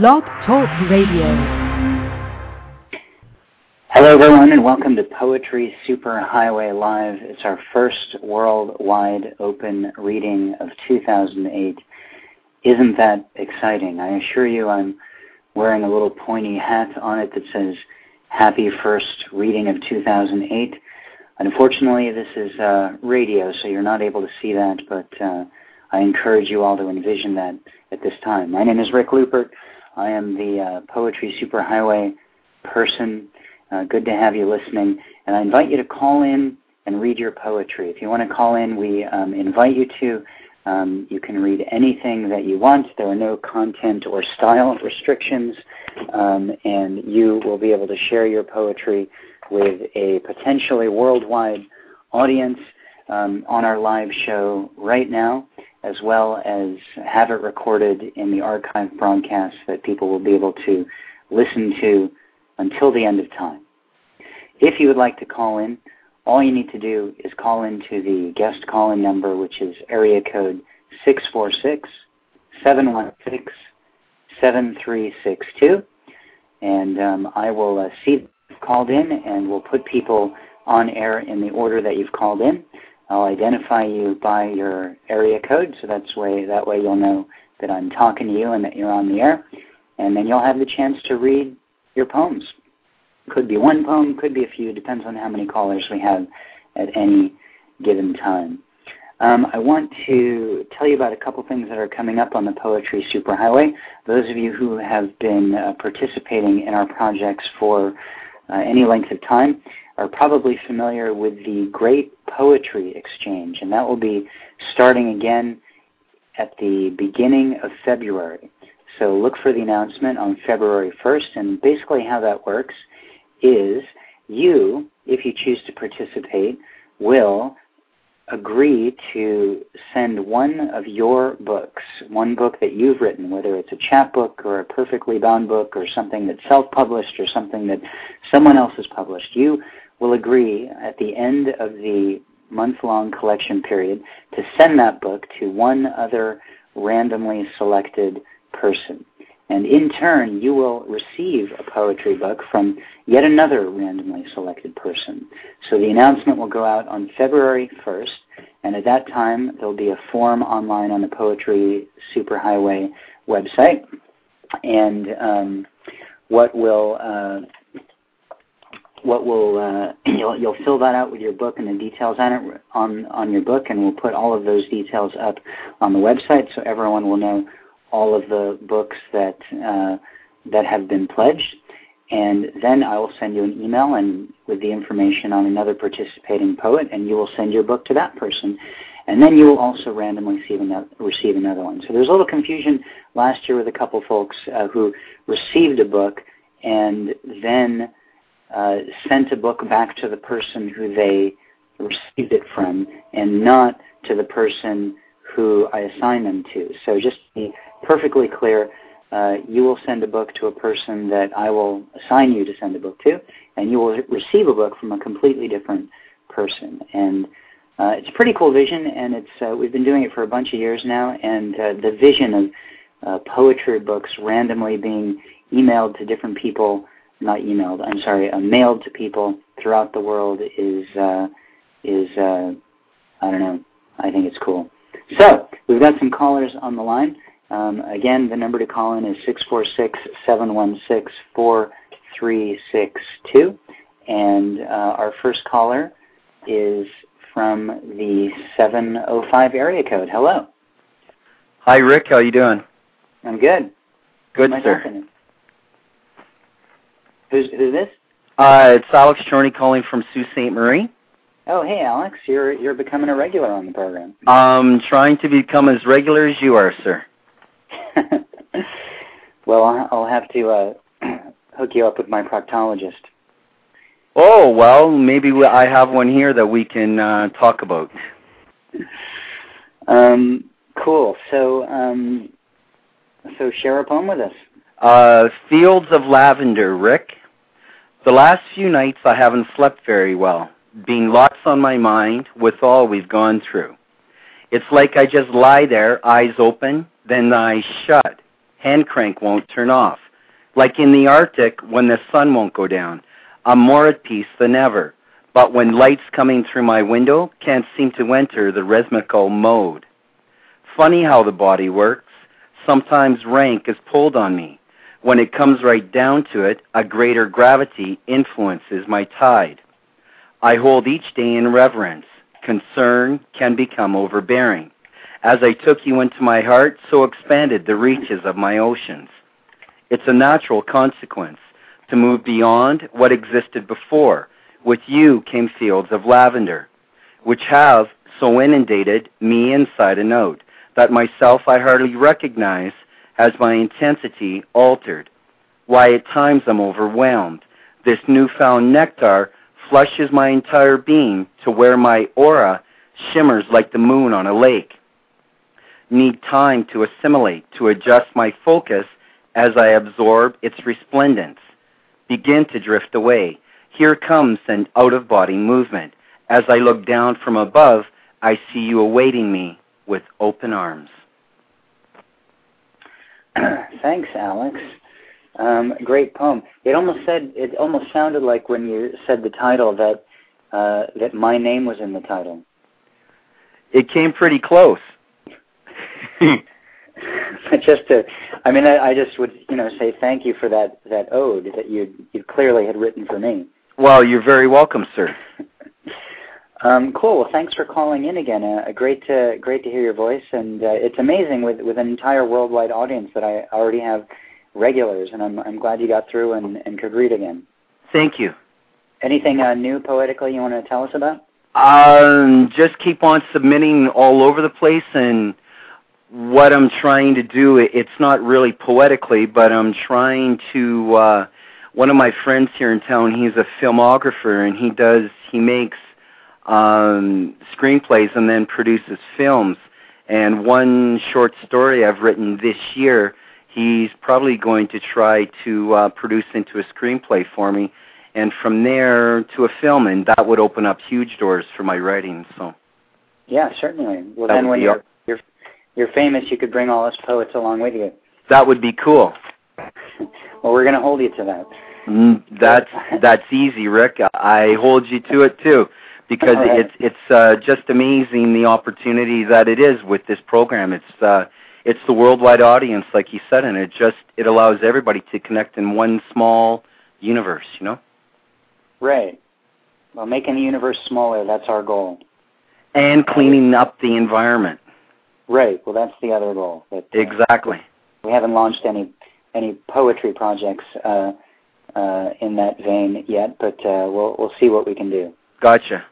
Blog Talk Radio. Hello, everyone, and welcome to Poetry Superhighway Live. It's our first worldwide open reading of 2008. Isn't that exciting? I assure you, I'm wearing a little pointy hat on it that says Happy First Reading of 2008. Unfortunately, this is uh, radio, so you're not able to see that, but uh, I encourage you all to envision that at this time. My name is Rick Lupert. I am the uh, Poetry Superhighway person. Uh, good to have you listening. And I invite you to call in and read your poetry. If you want to call in, we um, invite you to. Um, you can read anything that you want. There are no content or style restrictions, um, and you will be able to share your poetry with a potentially worldwide audience um, on our live show right now as well as have it recorded in the archive broadcast that people will be able to listen to until the end of time. If you would like to call in, all you need to do is call in to the guest call-in number, which is area code 646 716 7362. And um, I will uh, see called in and we'll put people on air in the order that you've called in. I'll identify you by your area code, so that's way that way you'll know that I'm talking to you and that you're on the air, and then you'll have the chance to read your poems. Could be one poem, could be a few, depends on how many callers we have at any given time. Um, I want to tell you about a couple things that are coming up on the Poetry Superhighway. Those of you who have been uh, participating in our projects for uh, any length of time, are probably familiar with the Great Poetry Exchange, and that will be starting again at the beginning of February. So look for the announcement on February 1st, and basically how that works is you, if you choose to participate, will agree to send one of your books, one book that you've written, whether it's a chapbook or a perfectly bound book or something that's self-published or something that someone else has published. You will agree at the end of the month-long collection period to send that book to one other randomly selected person. And in turn, you will receive a poetry book from yet another randomly selected person. So the announcement will go out on February 1st, and at that time, there'll be a form online on the Poetry Superhighway website. And um, what will uh, what will uh, you'll, you'll fill that out with your book and the details on it on on your book, and we'll put all of those details up on the website so everyone will know all of the books that uh, that have been pledged. And then I will send you an email and with the information on another participating poet, and you will send your book to that person. And then you will also randomly receive another, receive another one. So there's a little confusion last year with a couple folks uh, who received a book and then uh, sent a book back to the person who they received it from and not to the person who I assigned them to. So just to be perfectly clear, uh, you will send a book to a person that I will assign you to send a book to, and you will receive a book from a completely different person. And uh, it's a pretty cool vision, and it's uh, we've been doing it for a bunch of years now. And uh, the vision of uh, poetry books randomly being emailed to different people not emailed, I'm sorry, uh, mailed to people throughout the world is, uh, is uh, I don't know, I think it's cool. So, we've got some callers on the line. Um, again, the number to call in is 646-716-4362. And uh, our first caller is from the 705 area code. Hello. Hi, Rick. How you doing? I'm good. Good, sir. Who's who's this? Uh, it's Alex Chorney calling from Sault Ste. Marie. Oh, hey, Alex. You're you're becoming a regular on the program. I'm trying to become as regular as you are, sir. well, I'll have to uh, hook you up with my proctologist. Oh well, maybe I have one here that we can uh, talk about. Um, cool. So, um, so share a poem with us. Uh, Fields of Lavender, Rick. The last few nights I haven't slept very well, being lots on my mind with all we've gone through. It's like I just lie there, eyes open, then eyes shut, hand crank won't turn off. Like in the Arctic when the sun won't go down. I'm more at peace than ever. But when lights coming through my window can't seem to enter the rhythmical mode. Funny how the body works. Sometimes rank is pulled on me. When it comes right down to it, a greater gravity influences my tide. I hold each day in reverence. Concern can become overbearing. As I took you into my heart, so expanded the reaches of my oceans. It's a natural consequence to move beyond what existed before. With you came fields of lavender, which have so inundated me inside and out that myself I hardly recognize as my intensity altered. Why at times I'm overwhelmed. This newfound nectar flushes my entire being to where my aura shimmers like the moon on a lake. Need time to assimilate, to adjust my focus as I absorb its resplendence. Begin to drift away. Here comes an out of body movement. As I look down from above, I see you awaiting me with open arms. Thanks, Alex. Um, great poem. It almost said it almost sounded like when you said the title that uh, that my name was in the title. It came pretty close. just to, I mean, I, I just would, you know, say thank you for that that ode that you you clearly had written for me. Well, you're very welcome, sir. um, cool. Well, thanks for calling in again. Uh, great to great to hear your voice, and uh, it's amazing with with an entire worldwide audience that I already have regulars, and I'm I'm glad you got through and and could read again. Thank you. Anything uh, new poetically you want to tell us about? Um, just keep on submitting all over the place and what I'm trying to do, it's not really poetically, but I'm trying to. Uh, one of my friends here in town, he's a filmographer, and he does he makes um, screenplays and then produces films. And one short story I've written this year, he's probably going to try to uh, produce into a screenplay for me, and from there to a film, and that would open up huge doors for my writing. So. Yeah, certainly. Well, that then when you're you're famous, you could bring all us poets along with you. That would be cool. well, we're going to hold you to that. Mm, that's that's easy, Rick. I hold you to it too, because right. it's it's uh, just amazing the opportunity that it is with this program. It's uh, it's the worldwide audience, like you said, and it just it allows everybody to connect in one small universe. You know. Right. Well, making the universe smaller—that's our goal. And cleaning up the environment. Right. Well, that's the other goal. But, uh, exactly. We haven't launched any any poetry projects uh, uh, in that vein yet, but uh, we'll we'll see what we can do. Gotcha.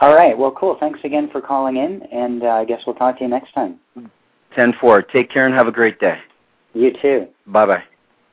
All right. Well, cool. Thanks again for calling in, and uh, I guess we'll talk to you next time. Ten four. Take care and have a great day. You too. Bye bye.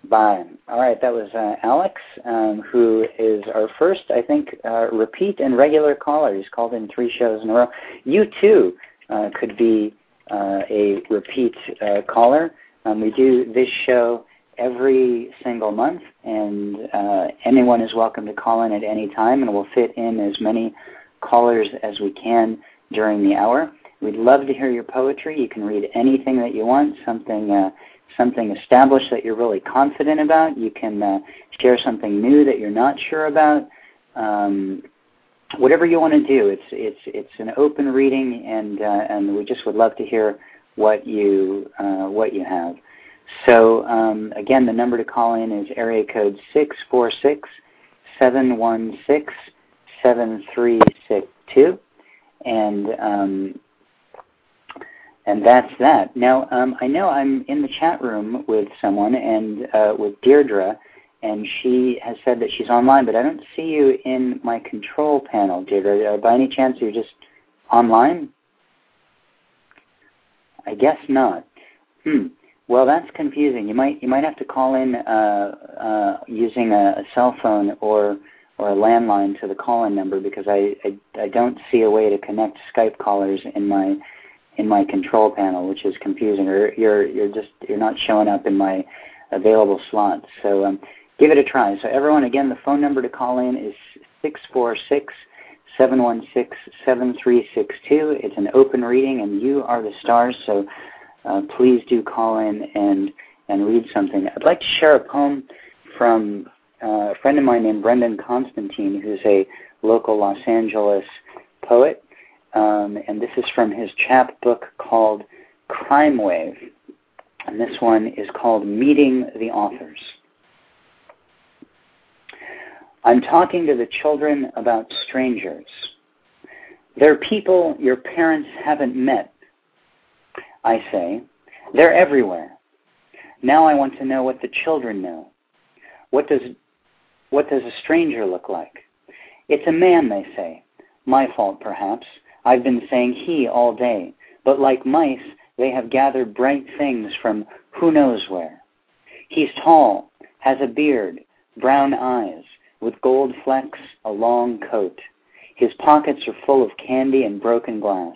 Bye. All right, that was uh, Alex, um, who is our first, I think, uh, repeat and regular caller. He's called in three shows in a row. You too uh, could be uh, a repeat uh, caller. Um, we do this show every single month, and uh, anyone is welcome to call in at any time, and we'll fit in as many callers as we can during the hour. We'd love to hear your poetry. You can read anything that you want, something uh, something established that you're really confident about. You can uh, share something new that you're not sure about. Um, whatever you want to do. It's it's it's an open reading, and uh, and we just would love to hear what you uh, what you have. So um, again, the number to call in is area code six four six seven one six seven three six two, and um, and that's that. Now um, I know I'm in the chat room with someone and uh, with Deirdre and she has said that she's online, but I don't see you in my control panel, Deirdre. Uh, by any chance, you're just online? I guess not. Hmm. Well, that's confusing. You might you might have to call in uh, uh, using a, a, cell phone or or a landline to the call-in number because I, I I don't see a way to connect Skype callers in my in my control panel, which is confusing. Or you're you're just you're not showing up in my available slots. So um, give it a try. So everyone, again, the phone number to call in is six four six seven one six seven three six two. It's an open reading, and you are the stars. So uh, please do call in and and read something. I'd like to share a poem from uh, a friend of mine named Brendan Constantine, who's a local Los Angeles poet, um, and this is from his chapbook called Crime Wave, and this one is called Meeting the Authors. I'm talking to the children about strangers. They're people your parents haven't met. I say, they're everywhere. Now I want to know what the children know. What does, what does a stranger look like? It's a man, they say. My fault, perhaps. I've been saying he all day. But like mice, they have gathered bright things from who knows where. He's tall, has a beard, brown eyes, with gold flecks, a long coat. His pockets are full of candy and broken glass.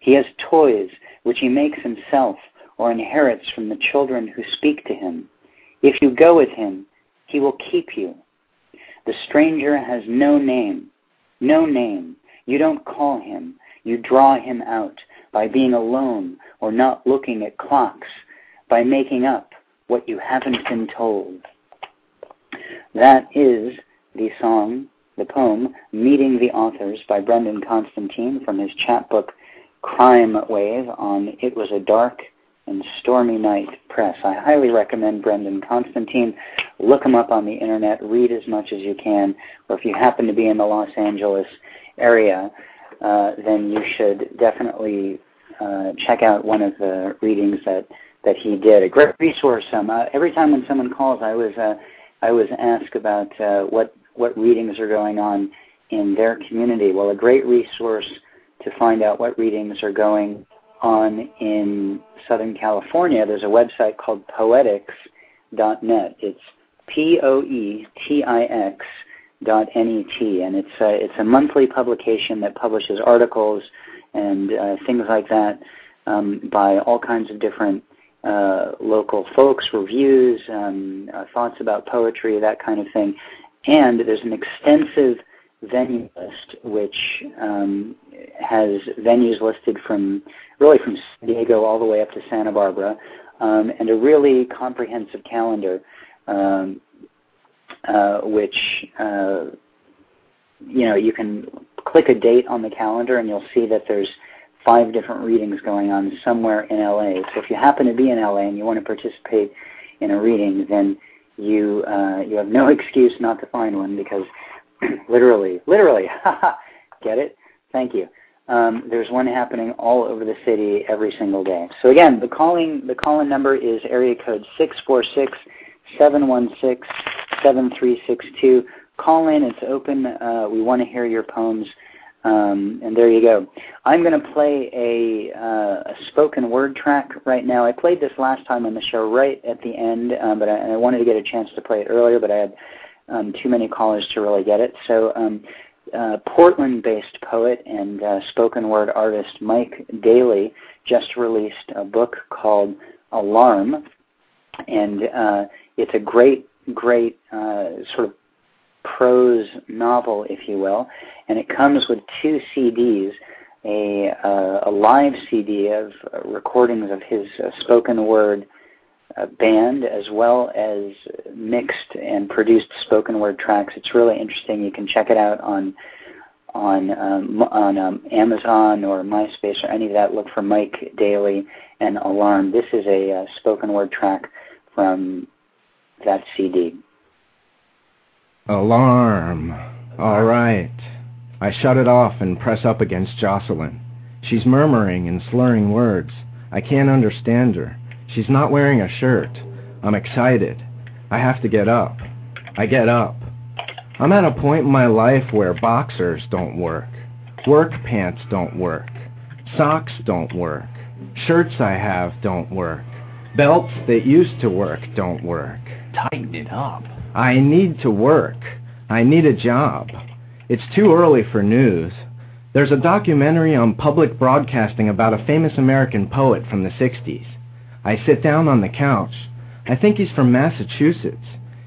He has toys which he makes himself or inherits from the children who speak to him. If you go with him, he will keep you. The stranger has no name, no name. You don't call him. You draw him out by being alone or not looking at clocks, by making up what you haven't been told. That is the song, the poem, Meeting the Authors by Brendan Constantine from his chapbook Crime Wave on It Was a Dark and Stormy Night Press. I highly recommend Brendan Constantine. Look him up on the internet, read as much as you can, or if you happen to be in the Los Angeles area, uh, then you should definitely uh, check out one of the readings that, that he did. A great resource. Um, uh, every time when someone calls, I was uh, I was asked about uh, what what readings are going on in their community. Well, a great resource to find out what readings are going on in Southern California, there's a website called poetix.net. It's P O E T I X dot N-E-T, and it's a, it's a monthly publication that publishes articles and uh, things like that um, by all kinds of different uh, local folks, reviews, um, uh, thoughts about poetry, that kind of thing. And there's an extensive venue list which um, has venues listed from really from San Diego all the way up to Santa Barbara, um, and a really comprehensive calendar, which uh, you know you can click a date on the calendar and you'll see that there's five different readings going on somewhere in LA. So if you happen to be in LA and you want to participate in a reading, then you uh, you have no excuse not to find one because literally, literally, get it? Thank you. Um, there's one happening all over the city every single day. So again, the calling the call-in number is area code six four six seven one six seven three six two. Call in. It's open. Uh, we want to hear your poems. Um, and there you go. I'm going to play a, uh, a, spoken word track right now. I played this last time on the show right at the end, um, but I, I, wanted to get a chance to play it earlier, but I had um, too many callers to really get it. So, um, uh, Portland-based poet and uh, spoken word artist Mike Daily just released a book called Alarm, and uh, it's a great, great uh, sort of prose novel, if you will, and it comes with two CDs, a, uh, a live CD of uh, recordings of his uh, spoken word uh, band as well as mixed and produced spoken word tracks. It's really interesting. You can check it out on on um, on um, Amazon or MySpace or any of that. Look for Mike Daily and Alarm. This is a uh, spoken word track from that CD. Alarm. All right. I shut it off and press up against Jocelyn. She's murmuring and slurring words. I can't understand her. She's not wearing a shirt. I'm excited. I have to get up. I get up. I'm at a point in my life where boxers don't work. Work pants don't work. Socks don't work. Shirts I have don't work. Belts that used to work don't work. Tighten it up. I need to work. I need a job. It's too early for news. There's a documentary on public broadcasting about a famous American poet from the 60s. I sit down on the couch. I think he's from Massachusetts.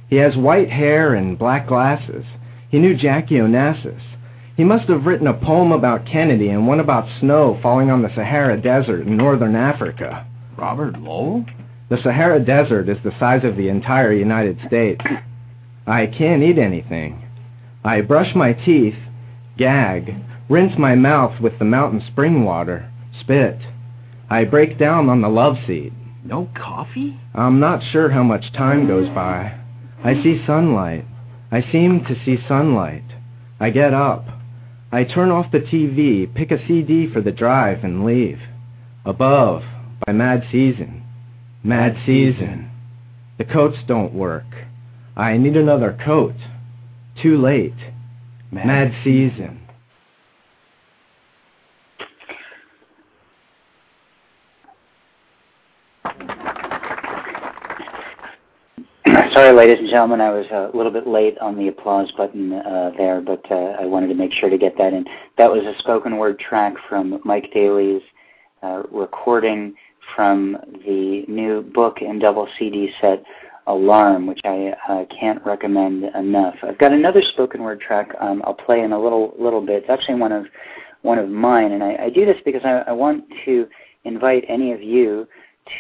He has white hair and black glasses. He knew Jackie Onassis. He must have written a poem about Kennedy and one about snow falling on the Sahara Desert in northern Africa. Robert Lowell? The Sahara Desert is the size of the entire United States. I can't eat anything. I brush my teeth, gag, rinse my mouth with the mountain spring water, spit. I break down on the love seat. No coffee? I'm not sure how much time goes by. I see sunlight. I seem to see sunlight. I get up. I turn off the TV, pick a CD for the drive, and leave. Above, by Mad Season. Mad Season. The coats don't work. I need another coat. Too late. Mad, Mad Season. Sorry, ladies and gentlemen, I was a little bit late on the applause button uh, there, but uh, I wanted to make sure to get that in. That was a spoken word track from Mike Daily's uh, recording from the new book and double CD set, Alarm, which I uh, can't recommend enough. I've got another spoken word track um, I'll play in a little little bit. It's actually one of one of mine, and I, I do this because I, I want to invite any of you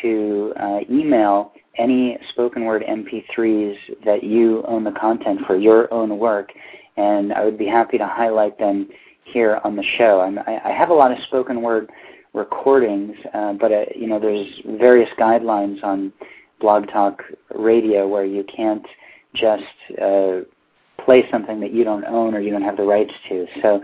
to uh, email any spoken word MP3s that you own the content for your own work, and I would be happy to highlight them here on the show. I, I have a lot of spoken word recordings, uh, but uh, you know there's various guidelines on Blog Talk Radio where you can't just uh, play something that you don't own or you don't have the rights to. So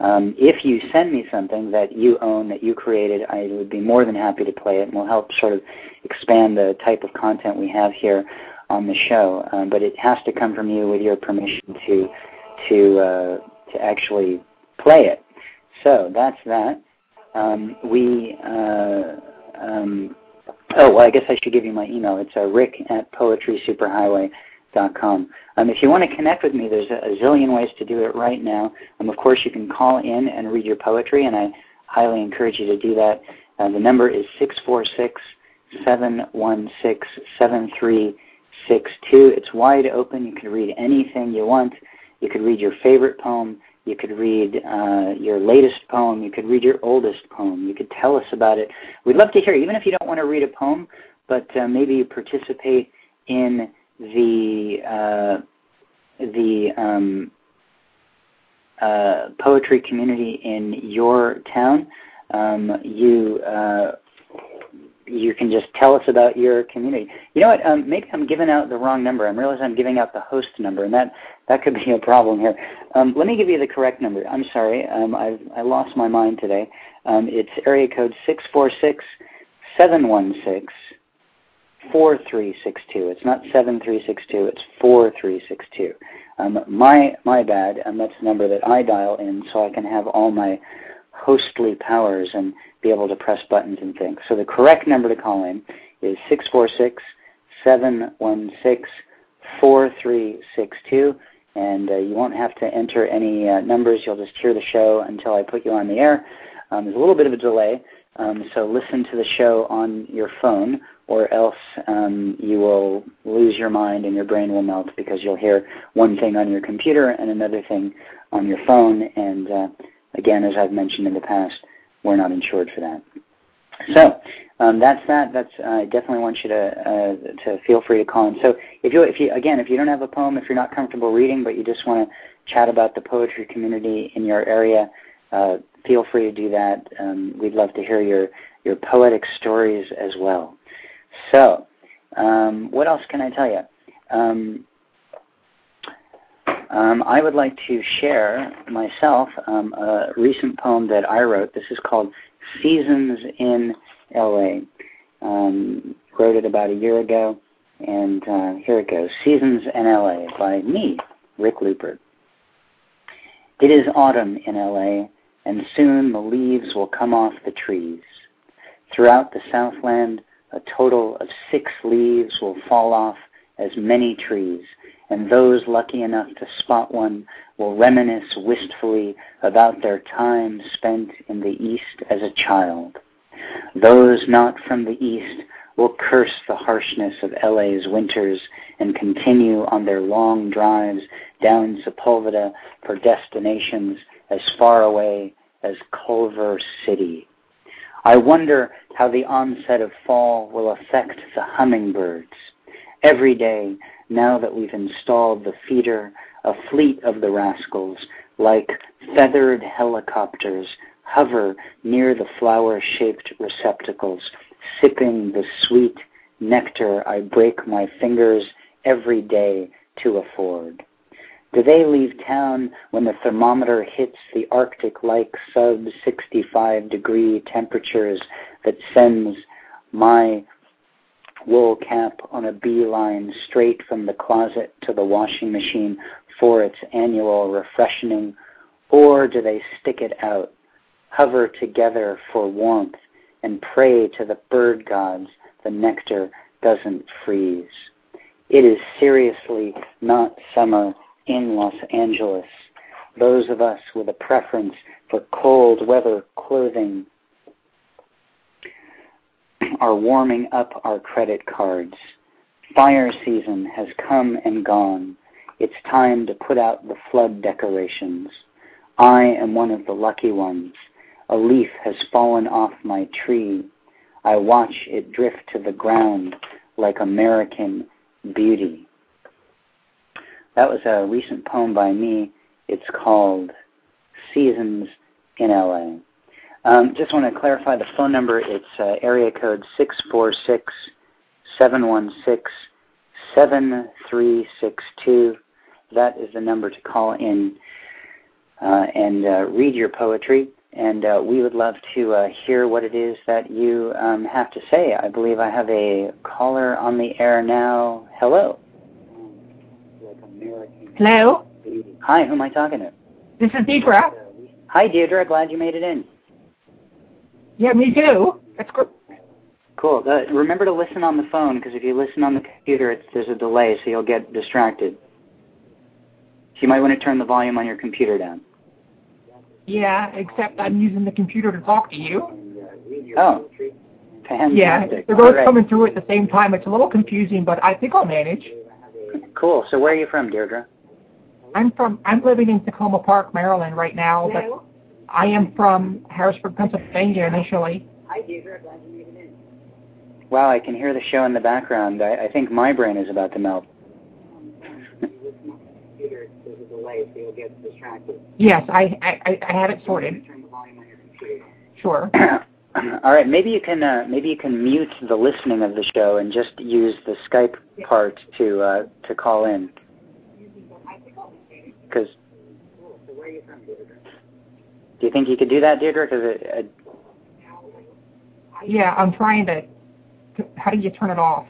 um, if you send me something that you own, that you created, I would be more than happy to play it, and we'll help sort of expand the type of content we have here on the show. Um, but it has to come from you with your permission to to uh, to actually play it. So that's that. Um, we uh, um, oh well, I guess I should give you my email. It's uh, rick at poetrysuperhighway.com. Um, if you want to connect with me, there's a, a zillion ways to do it right now. Um, of course, you can call in and read your poetry, and I highly encourage you to do that. Uh, the number is 646 716 7362. It's wide open. You can read anything you want. You could read your favorite poem. You could read uh, your latest poem. You could read your oldest poem. You could tell us about it. We'd love to hear, even if you don't want to read a poem, but uh, maybe you participate in the uh, the um, uh, poetry community in your town. Um, you uh, you can just tell us about your community. You know what? Um, maybe I'm giving out the wrong number. I'm realizing I'm giving out the host number, and that that could be a problem here. Um, let me give you the correct number. I'm sorry. Um, I've I lost my mind today. Um, it's area code six four six seven one six 4362. It's not 7362, it's 4362. Um, my, my bad, and that's the number that I dial in so I can have all my hostly powers and be able to press buttons and things. So the correct number to call in is 646 716 4362. And uh, you won't have to enter any uh, numbers. You'll just hear the show until I put you on the air. Um, there's a little bit of a delay, um, so listen to the show on your phone or else um, you will lose your mind and your brain will melt because you'll hear one thing on your computer and another thing on your phone. And uh, again, as I've mentioned in the past, we're not insured for that. So um, that's that. That's uh, I definitely want you to uh, to feel free to call in. So if you if you again if you don't have a poem, if you're not comfortable reading, but you just want to chat about the poetry community in your area, uh, feel free to do that. Um, we'd love to hear your your poetic stories as well. So, um, what else can I tell you? Um, um, I would like to share myself um, a recent poem that I wrote. This is called Seasons in LA. Um, wrote it about a year ago, and uh, here it goes Seasons in LA by me, Rick Lupert. It is autumn in LA, and soon the leaves will come off the trees. Throughout the Southland, a total of six leaves will fall off as many trees, and those lucky enough to spot one will reminisce wistfully about their time spent in the East as a child. Those not from the East will curse the harshness of LA's winters and continue on their long drives down Sepulveda for destinations as far away as Culver City. I wonder how the onset of fall will affect the hummingbirds. Every day, now that we've installed the feeder, a fleet of the rascals, like feathered helicopters, hover near the flower-shaped receptacles, sipping the sweet nectar I break my fingers every day to afford. Do they leave town when the thermometer hits the Arctic-like sub-65 degree temperatures that sends my wool cap on a beeline straight from the closet to the washing machine for its annual refreshing, or do they stick it out, hover together for warmth, and pray to the bird gods the nectar doesn't freeze? It is seriously not summer in Los Angeles. Those of us with a preference for cold weather clothing are warming up our credit cards. Fire season has come and gone. It's time to put out the flood decorations. I am one of the lucky ones. A leaf has fallen off my tree. I watch it drift to the ground like American beauty. That was a recent poem by me. It's called Seasons in LA. Um, just want to clarify the phone number. It's uh, area code 646 716 7362. That is the number to call in uh, and uh, read your poetry. And uh, we would love to uh, hear what it is that you um, have to say. I believe I have a caller on the air now. Hello. Hello? Hi, who am I talking to? This is Deidre. Hi, Deirdre. Glad you made it in. Yeah, me too. That's good. Cool. Uh, remember to listen on the phone because if you listen on the computer, it's, there's a delay, so you'll get distracted. So you might want to turn the volume on your computer down. Yeah, except I'm using the computer to talk to you. Oh, fantastic. Yeah, they're both right. coming through at the same time. It's a little confusing, but I think I'll manage. Cool. So where are you from, Deirdre? I'm from. I'm living in Takoma Park, Maryland, right now, but I am from Harrisburg, Pennsylvania, initially. Hi, Deirdre. Glad you made it in. Wow, I can hear the show in the background. I, I think my brain is about to melt. Yes, I, I I had it sorted. Sure. All right, maybe you can uh, maybe you can mute the listening of the show and just use the Skype part to uh, to call in. Because do you think you could do that, Deirdre? Because it, yeah, I'm trying to, to. How do you turn it off?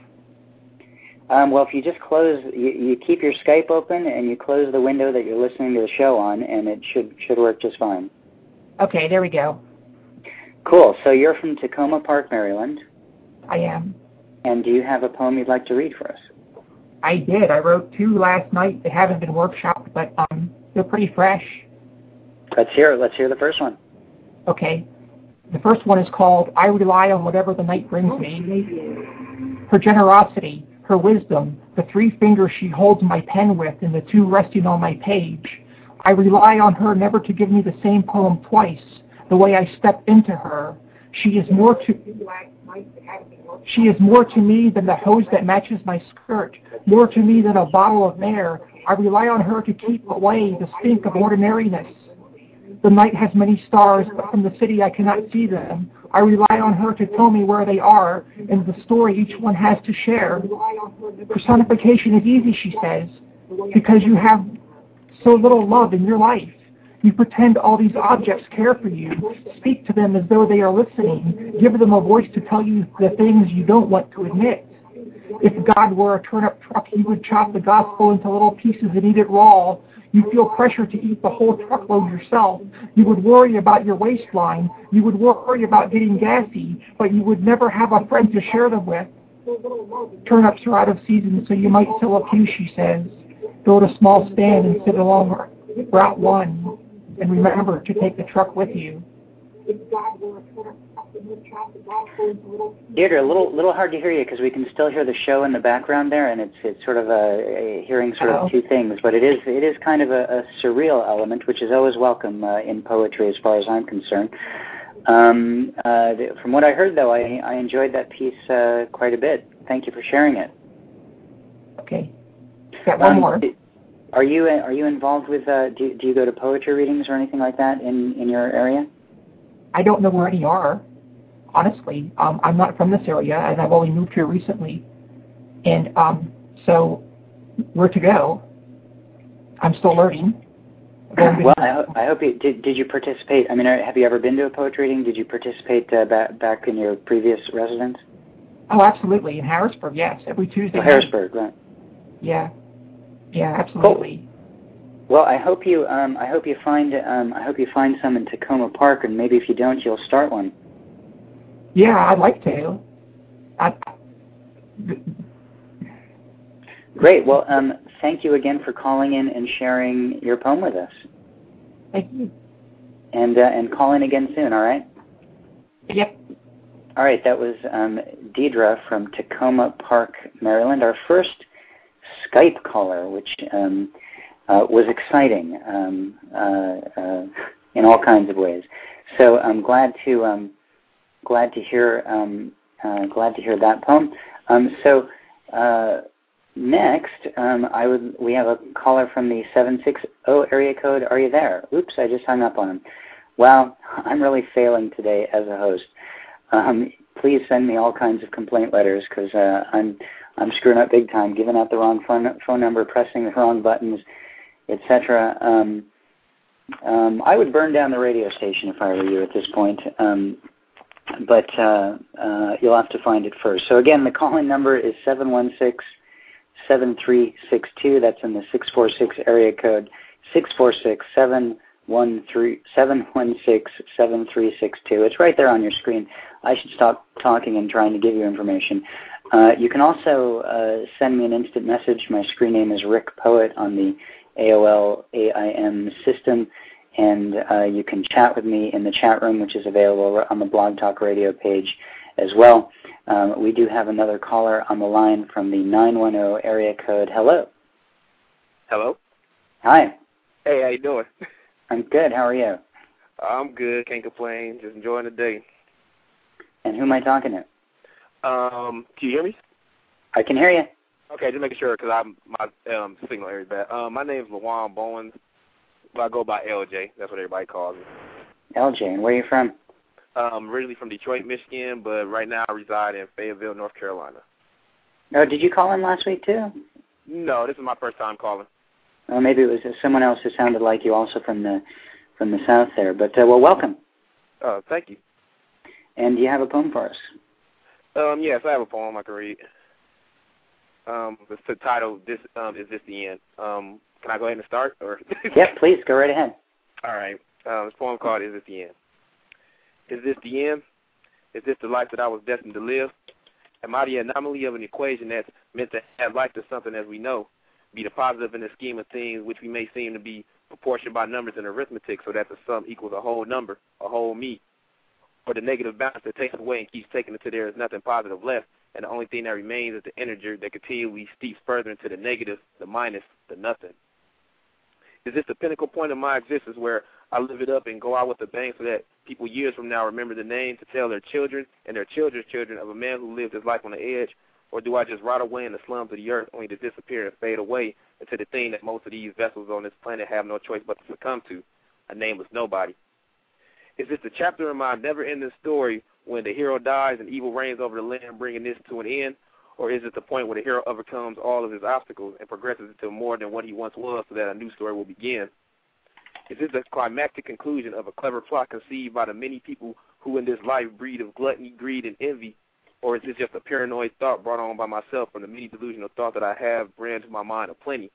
Um, well, if you just close, you, you keep your Skype open and you close the window that you're listening to the show on, and it should should work just fine. Okay, there we go. Cool. So you're from Takoma Park, Maryland. I am. And do you have a poem you'd like to read for us? I did. I wrote two last night. They haven't been workshopped, but um, they're pretty fresh. Let's hear. Let's hear the first one. Okay. The first one is called "I Rely on Whatever the Night Brings Me." Her generosity, her wisdom, the three fingers she holds my pen with, and the two resting on my page. I rely on her never to give me the same poem twice the way I step into her. She is more to she is more to me than the hose that matches my skirt, more to me than a bottle of mare. I rely on her to keep away the stink of ordinariness. The night has many stars, but from the city I cannot see them. I rely on her to tell me where they are and the story each one has to share. Personification is easy, she says, because you have so little love in your life. You pretend all these objects care for you. Speak to them as though they are listening. Give them a voice to tell you the things you don't want to admit. If God were a turnip truck, he would chop the gospel into little pieces and eat it raw. You feel pressure to eat the whole truckload yourself. You would worry about your waistline. You would worry about getting gassy, but you would never have a friend to share them with. Turnips are out of season, so you might sell a few, she says. To a small stand and sit along Route 1 and remember to take the truck with you. Deirdre, a little little hard to hear you because we can still hear the show in the background there, and it's it's sort of a, a hearing sort of two things. But it is it is kind of a, a surreal element, which is always welcome uh, in poetry, as far as I'm concerned. Um, uh, from what I heard, though, I, I enjoyed that piece uh, quite a bit. Thank you for sharing it. Okay. Got one Um, more. Are you are you involved with? Uh, do do you go to poetry readings or anything like that in in your area? I don't know where any are, honestly. Um, I'm not from this area, and I've only moved here recently. And um, so, where to go? I'm still learning. I've only been- Well, I, ho- I hope you did. Did you participate? I mean, have you ever been to a poetry reading? Did you participate uh, back back in your previous residence? oh, absolutely. In Harrisburg, yes. Every Tuesday. Oh. Harrisburg, right? Yeah. Yeah, absolutely. Cool. Well, I hope you um, I hope you find um, I hope you find some in Takoma Park, and maybe if you don't, you'll start one. Yeah, I'd like to. I, Great. Well, um, thank you again for calling in and sharing your poem with us. thank you. And uh, and call in again soon. All right. Yep. All right. That was um, Deidre from Takoma Park, Maryland. Our first Skype caller, which um, uh, was exciting um, uh, uh, in all kinds of ways. So I'm glad to um, glad to hear um, uh, glad to hear that poem. Um, so uh, next, um, I would we have a caller from the seven six zero area code. Are you there? Oops, I just hung up on him. Well, I'm really failing today as a host. Um, please send me all kinds of complaint letters because uh, I'm I'm screwing up big time, giving out the wrong phone phone number, pressing the wrong buttons, etc. Um, um, I would burn down the radio station if I were you at this point. Um, but uh, uh, you'll have to find it first. So again, the call-in number is 716-7362. That's in the 646 area code, 646-716-7362. It's right there on your screen. I should stop talking and trying to give you information. Uh, you can also uh, send me an instant message. My screen name is Rick Poet on the AOL AIM system, and uh, you can chat with me in the chat room, which is available on the Blog Talk Radio page as well. Um, we do have another caller on the line from the 910 area code. Hello. Hello. Hi. Hey, how you doing? I'm good. How are you? I'm good. Can't complain. Just enjoying the day. And who am I talking to? Um, can you hear me? I can hear you. Okay, just making sure because I'm my um signal area is bad. Um, my name's Lawan Bowens, but I go by LJ. That's what everybody calls me. LJ, and where are you from? Um, originally from Detroit, Michigan, but right now I reside in Fayetteville, North Carolina. Oh, did you call in last week too? No, this is my first time calling. Or maybe it was someone else who sounded like you, also from the from the south there. But uh, well, welcome. Uh, thank you. And do you have a poem for us? Um, yes, I have a poem I can read. Um, it's the title. This um, is this the end. Um, can I go ahead and start? Or yep, please go right ahead. All right. Um, this poem called "Is This the End." Is this the end? Is this the life that I was destined to live? Am I the anomaly of an equation that's meant to add life to something as we know, be the positive in the scheme of things, which we may seem to be proportioned by numbers in arithmetic, so that the sum equals a whole number, a whole me, or the negative balance that takes away and keeps taking until there is nothing positive left, and the only thing that remains is the integer that continually steeps further into the negative, the minus, the nothing. Is this the pinnacle point of my existence where I live it up and go out with a bang so that people years from now remember the name to tell their children and their children's children of a man who lived his life on the edge? Or do I just rot away in the slums of the earth only to disappear and fade away into the thing that most of these vessels on this planet have no choice but to succumb to, a nameless nobody? Is this the chapter in my never-ending story when the hero dies and evil reigns over the land, bringing this to an end? Or is it the point where the hero overcomes all of his obstacles and progresses into more than what he once was so that a new story will begin? Is this the climactic conclusion of a clever plot conceived by the many people who in this life breed of gluttony, greed, and envy? Or is this just a paranoid thought brought on by myself from the many delusional thoughts that I have brand to my mind of plenty?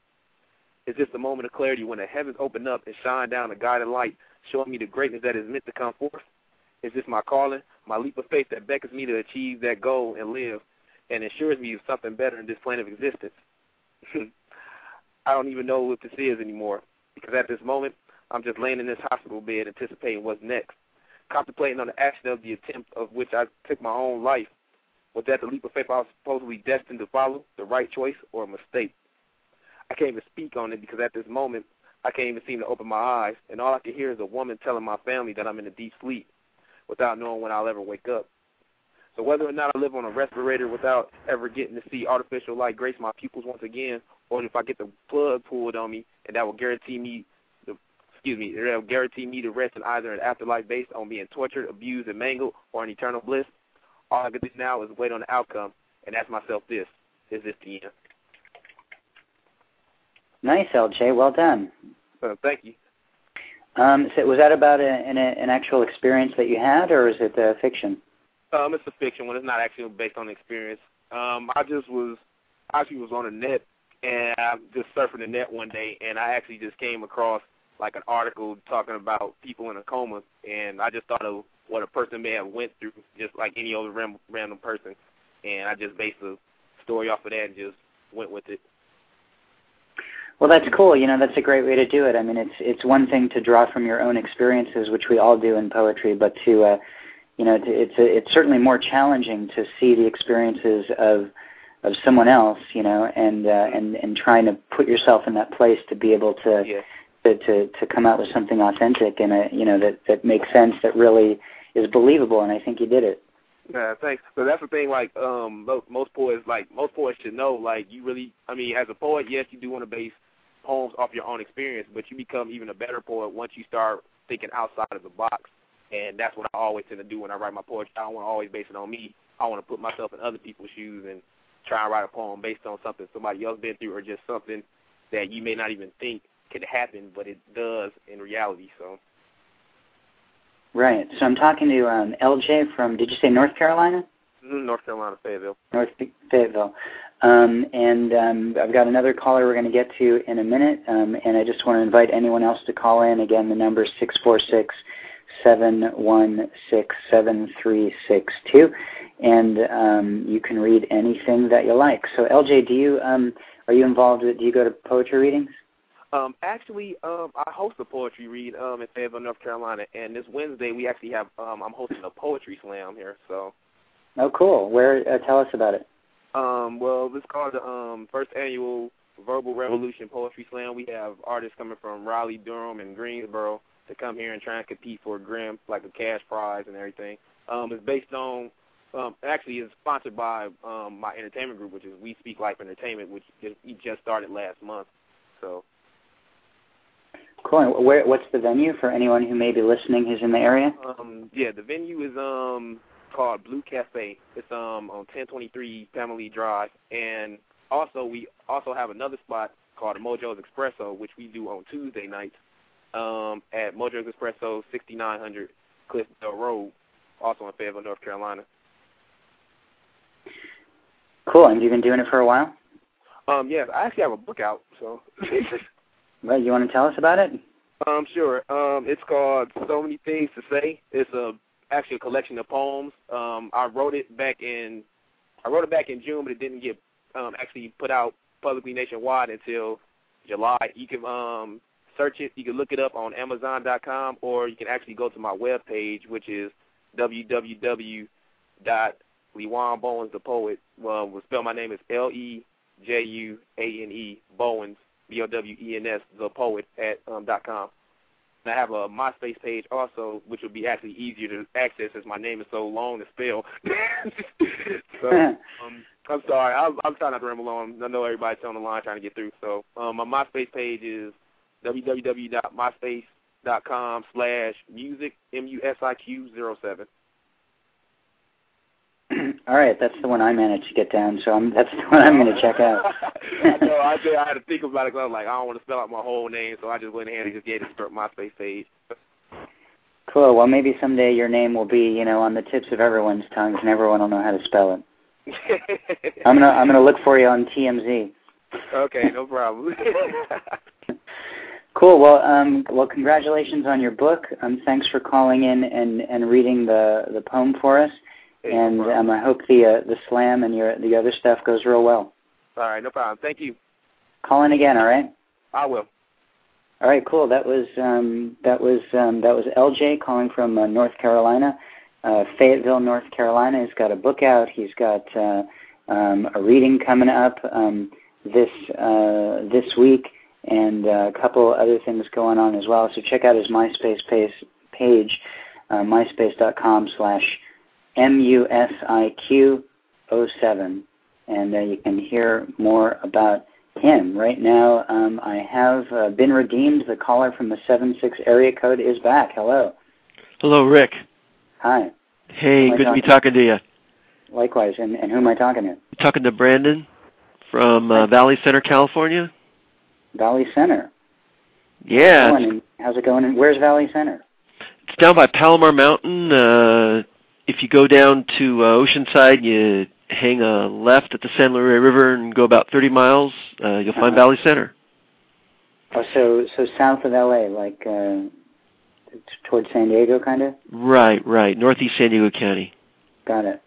Is this the moment of clarity when the heavens open up and shine down a guiding light, showing me the greatness that is meant to come forth? Is this my calling, my leap of faith that beckons me to achieve that goal and live, and assures me of something better in this plane of existence? I don't even know what this is anymore, because at this moment, I'm just laying in this hospital bed anticipating what's next, contemplating on the action of the attempt of which I took my own life. Was that the leap of faith I was supposedly destined to follow, the right choice, or a mistake? I can't even speak on it because at this moment, I can't even seem to open my eyes, and all I can hear is a woman telling my family that I'm in a deep sleep. without knowing when I'll ever wake up. So whether or not I live on a respirator without ever getting to see artificial light grace my pupils once again, or if I get the plug pulled on me, and that will guarantee me the excuse me, that will guarantee me to rest in either an afterlife based on being tortured, abused, and mangled, or an eternal bliss. All I can do now is wait on the outcome and ask myself this: Is this the end? Nice, LJ. Well done. Uh, thank you. Um, so was that about a, an, an actual experience that you had, or is it a fiction? Um, it's a fiction one. It's not actually based on experience. Um, I just was, actually was on the net and I just surfing the net one day, and I actually just came across like an article talking about people in a coma, and I just thought of what a person may have went through, just like any other ram- random person, and I just based the story off of that and just went with it. Well, that's cool. You know, that's a great way to do it. I mean, it's it's one thing to draw from your own experiences, which we all do in poetry, but to uh, you know, it's it's certainly more challenging to see the experiences of of someone else, you know, and uh, and and trying to put yourself in that place to be able to Yeah. to, to to come out with something authentic and a, you know that that makes sense that really is believable. And I think you did it. Yeah, thanks. So that's the thing. Like, um, mo- most poets, like most poets should know. Like, you really, I mean, as a poet, yes, you do want to base poems off your own experience, but you become even a better poet once you start thinking outside of the box. And that's what I always tend to do when I write my poetry. I don't want to always base it on me. I want to put myself in other people's shoes and try and write a poem based on something somebody else been through, or just something that you may not even think could happen, but it does in reality. So. Right. So I'm talking to um, LJ from. Did you say North Carolina? Mhm, North Carolina, Fayetteville. North Fayetteville. Um, and um, I've got another caller we're going to get to in a minute, um, and I just want to invite anyone else to call in. Again, the number is six four six seven one six seven three six two, and um, you can read anything that you like. So, LJ, do you um, are you involved? With, do you go to poetry readings? Um, actually, um, I host a poetry read um, in Fayetteville, North Carolina, and this Wednesday we actually have um, I'm hosting a poetry slam here. So, Oh, cool. Where? Uh, tell us about it. um, well, it's called the um, first annual Verbal Revolution Poetry Slam. We have artists coming from Raleigh, Durham, and Greensboro to come here and try and compete for a Grim, like a cash prize and everything. Um, it's based on um, actually it's sponsored by um, my entertainment group, which is We Speak Life Entertainment, which just, just started last month. So. Cool. And where? What's the venue for anyone who may be listening who's in the area? Um, yeah, the venue is um called Blue Cafe. It's um on 1023 Family Drive, and also we also have another spot called Mojo's Espresso, which we do on Tuesday nights um at Mojo's Espresso, 6900 Cliffdale Road, also in Fayetteville, North Carolina. Cool. And you've been doing it for a while? Um, yes, I actually have a book out, so. Well, you want to tell us about it? Um, sure. Um, it's called So Many Things to Say. It's a actually a collection of poems. Um, I wrote it back in I wrote it back in June, but it didn't get um, actually put out publicly nationwide until July. You can um, search it. You can look it up on Amazon.com, or you can actually go to my web page, which is www.lejuane the poet. Well, we'll spell my name is L E J U A N E Bowens B O W E N S the poet at um, dot com. And I have a MySpace page also, which will be actually easier to access as my name is so long to spell. so um, I'm sorry, I'm, I'm trying not to ramble on. I know everybody's on the line trying to get through. So um, my MySpace page is www.myspace.com slash music M U S I Q zero seven. All right, that's the one I managed to get down, so I'm, that's the one I'm going to check out. no, I did, I had to think about it 'cause I was like, I don't want to spell out my whole name, so I just went ahead and just gave it a MySpace page. Cool. Well, maybe someday your name will be, you know, on the tips of everyone's tongues, and everyone will know how to spell it. I'm gonna I'm gonna look for you on TMZ. okay, no problem. Cool. Well, um, well, congratulations on your book. Um, thanks for calling in and, and reading the, the poem for us. Hey, and problem. um, I hope the uh, the slam and your the other stuff goes real well. All right, no problem. Thank you. Call in again, all right? I will. All right, cool. That was um, that was um, that was LJ calling from uh, North Carolina, uh, Fayetteville, North Carolina. He's got a book out. He's got uh, um, a reading coming up um, this uh, this week, and uh, a couple other things going on as well. So check out his MySpace page. page. uh, myspace.com slash MUSIQ07, and uh, you can hear more about him. Right now, um, I have uh, been redeemed. The caller from the 76 area code is back. Hello. Hello, Rick. Hi. Hey, good to be talking to you. Likewise. And, and who am I talking to? talking to Brandon from uh, Valley Center, California. Valley Center. Yeah. How's it, How's it going? And where's Valley Center? It's down by Palomar Mountain. Uh, if you go down to uh, Oceanside, you hang a left at the San Luis River and go about 30 miles. Uh, you'll find Uh-huh. Valley Center. Oh, so so south of LA, like uh, t- towards San Diego, kind of. Right, right. Northeast San Diego County. Got it.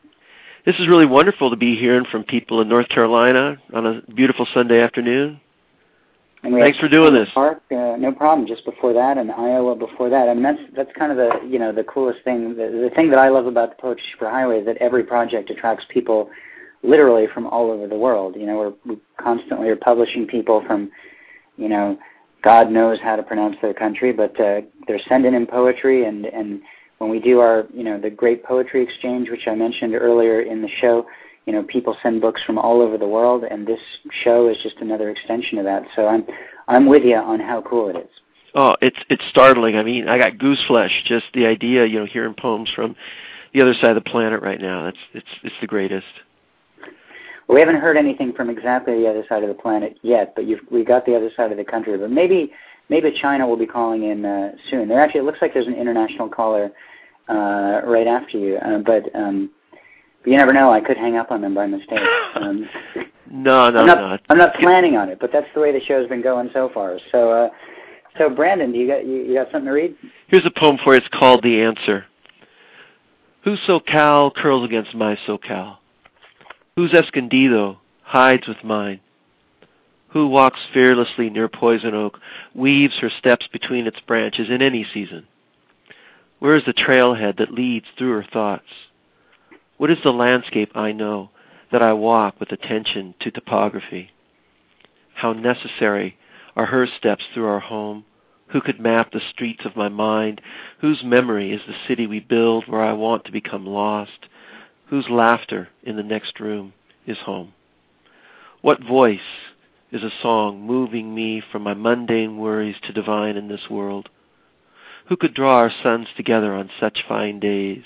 This is really wonderful to be hearing from people in North Carolina on a beautiful Sunday afternoon. And Thanks for doing this. Park, uh, no problem. Just before that, and Iowa before that. I mean, that's that's kind of the you know the coolest thing. The, the thing that I love about the Poetry Superhighway is that every project attracts people, literally from all over the world. You know, we're, we constantly are publishing people from, you know, God knows how to pronounce their country, but uh, they're sending in poetry, and and when we do our you know the Great Poetry Exchange, which I mentioned earlier in the show, you know people send books from all over the world, and this show is just another extension of that. So I'm I'm with you on how cool it is. Oh, it's it's startling. I mean, I got goose flesh just the idea, you know, hearing poems from the other side of the planet right now. That's it's it's the greatest. Well, we haven't heard anything from exactly the other side of the planet yet, but you've, we got the other side of the country. But maybe maybe China will be calling in uh, soon. There actually it looks like there's an international caller uh, right after you, uh, but um, but you never know. I could hang up on them by mistake. Um, No, no, I'm not, no. I'm not planning on it, but that's the way the show's been going so far. So, uh, so Brandon, do you got you, you got something to read? Here's a poem for you. It's called The Answer. Whose SoCal curls against my SoCal? Whose Escondido hides with mine? Who walks fearlessly near poison oak, weaves her steps between its branches in any season? Where is the trailhead that leads through her thoughts? What is the landscape I know that I walk with attention to topography? How necessary are her steps through our home? Who could map the streets of my mind? Whose memory is the city we build where I want to become lost? Whose laughter in the next room is home? What voice is a song moving me from my mundane worries to divine in this world? Who could draw our suns together on such fine days?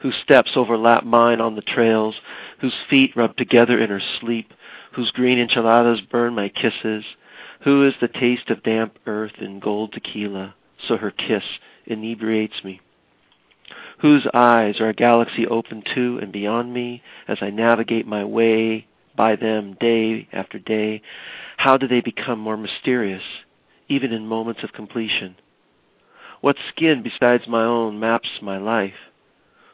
Whose steps overlap mine on the trails? Whose feet rub together in her sleep? Whose green enchiladas burn my kisses? Who is the taste of damp earth and gold tequila, so her kiss inebriates me? Whose eyes are a galaxy open to and beyond me as I navigate my way by them day after day? How do they become more mysterious, even in moments of completion? What skin besides my own maps my life?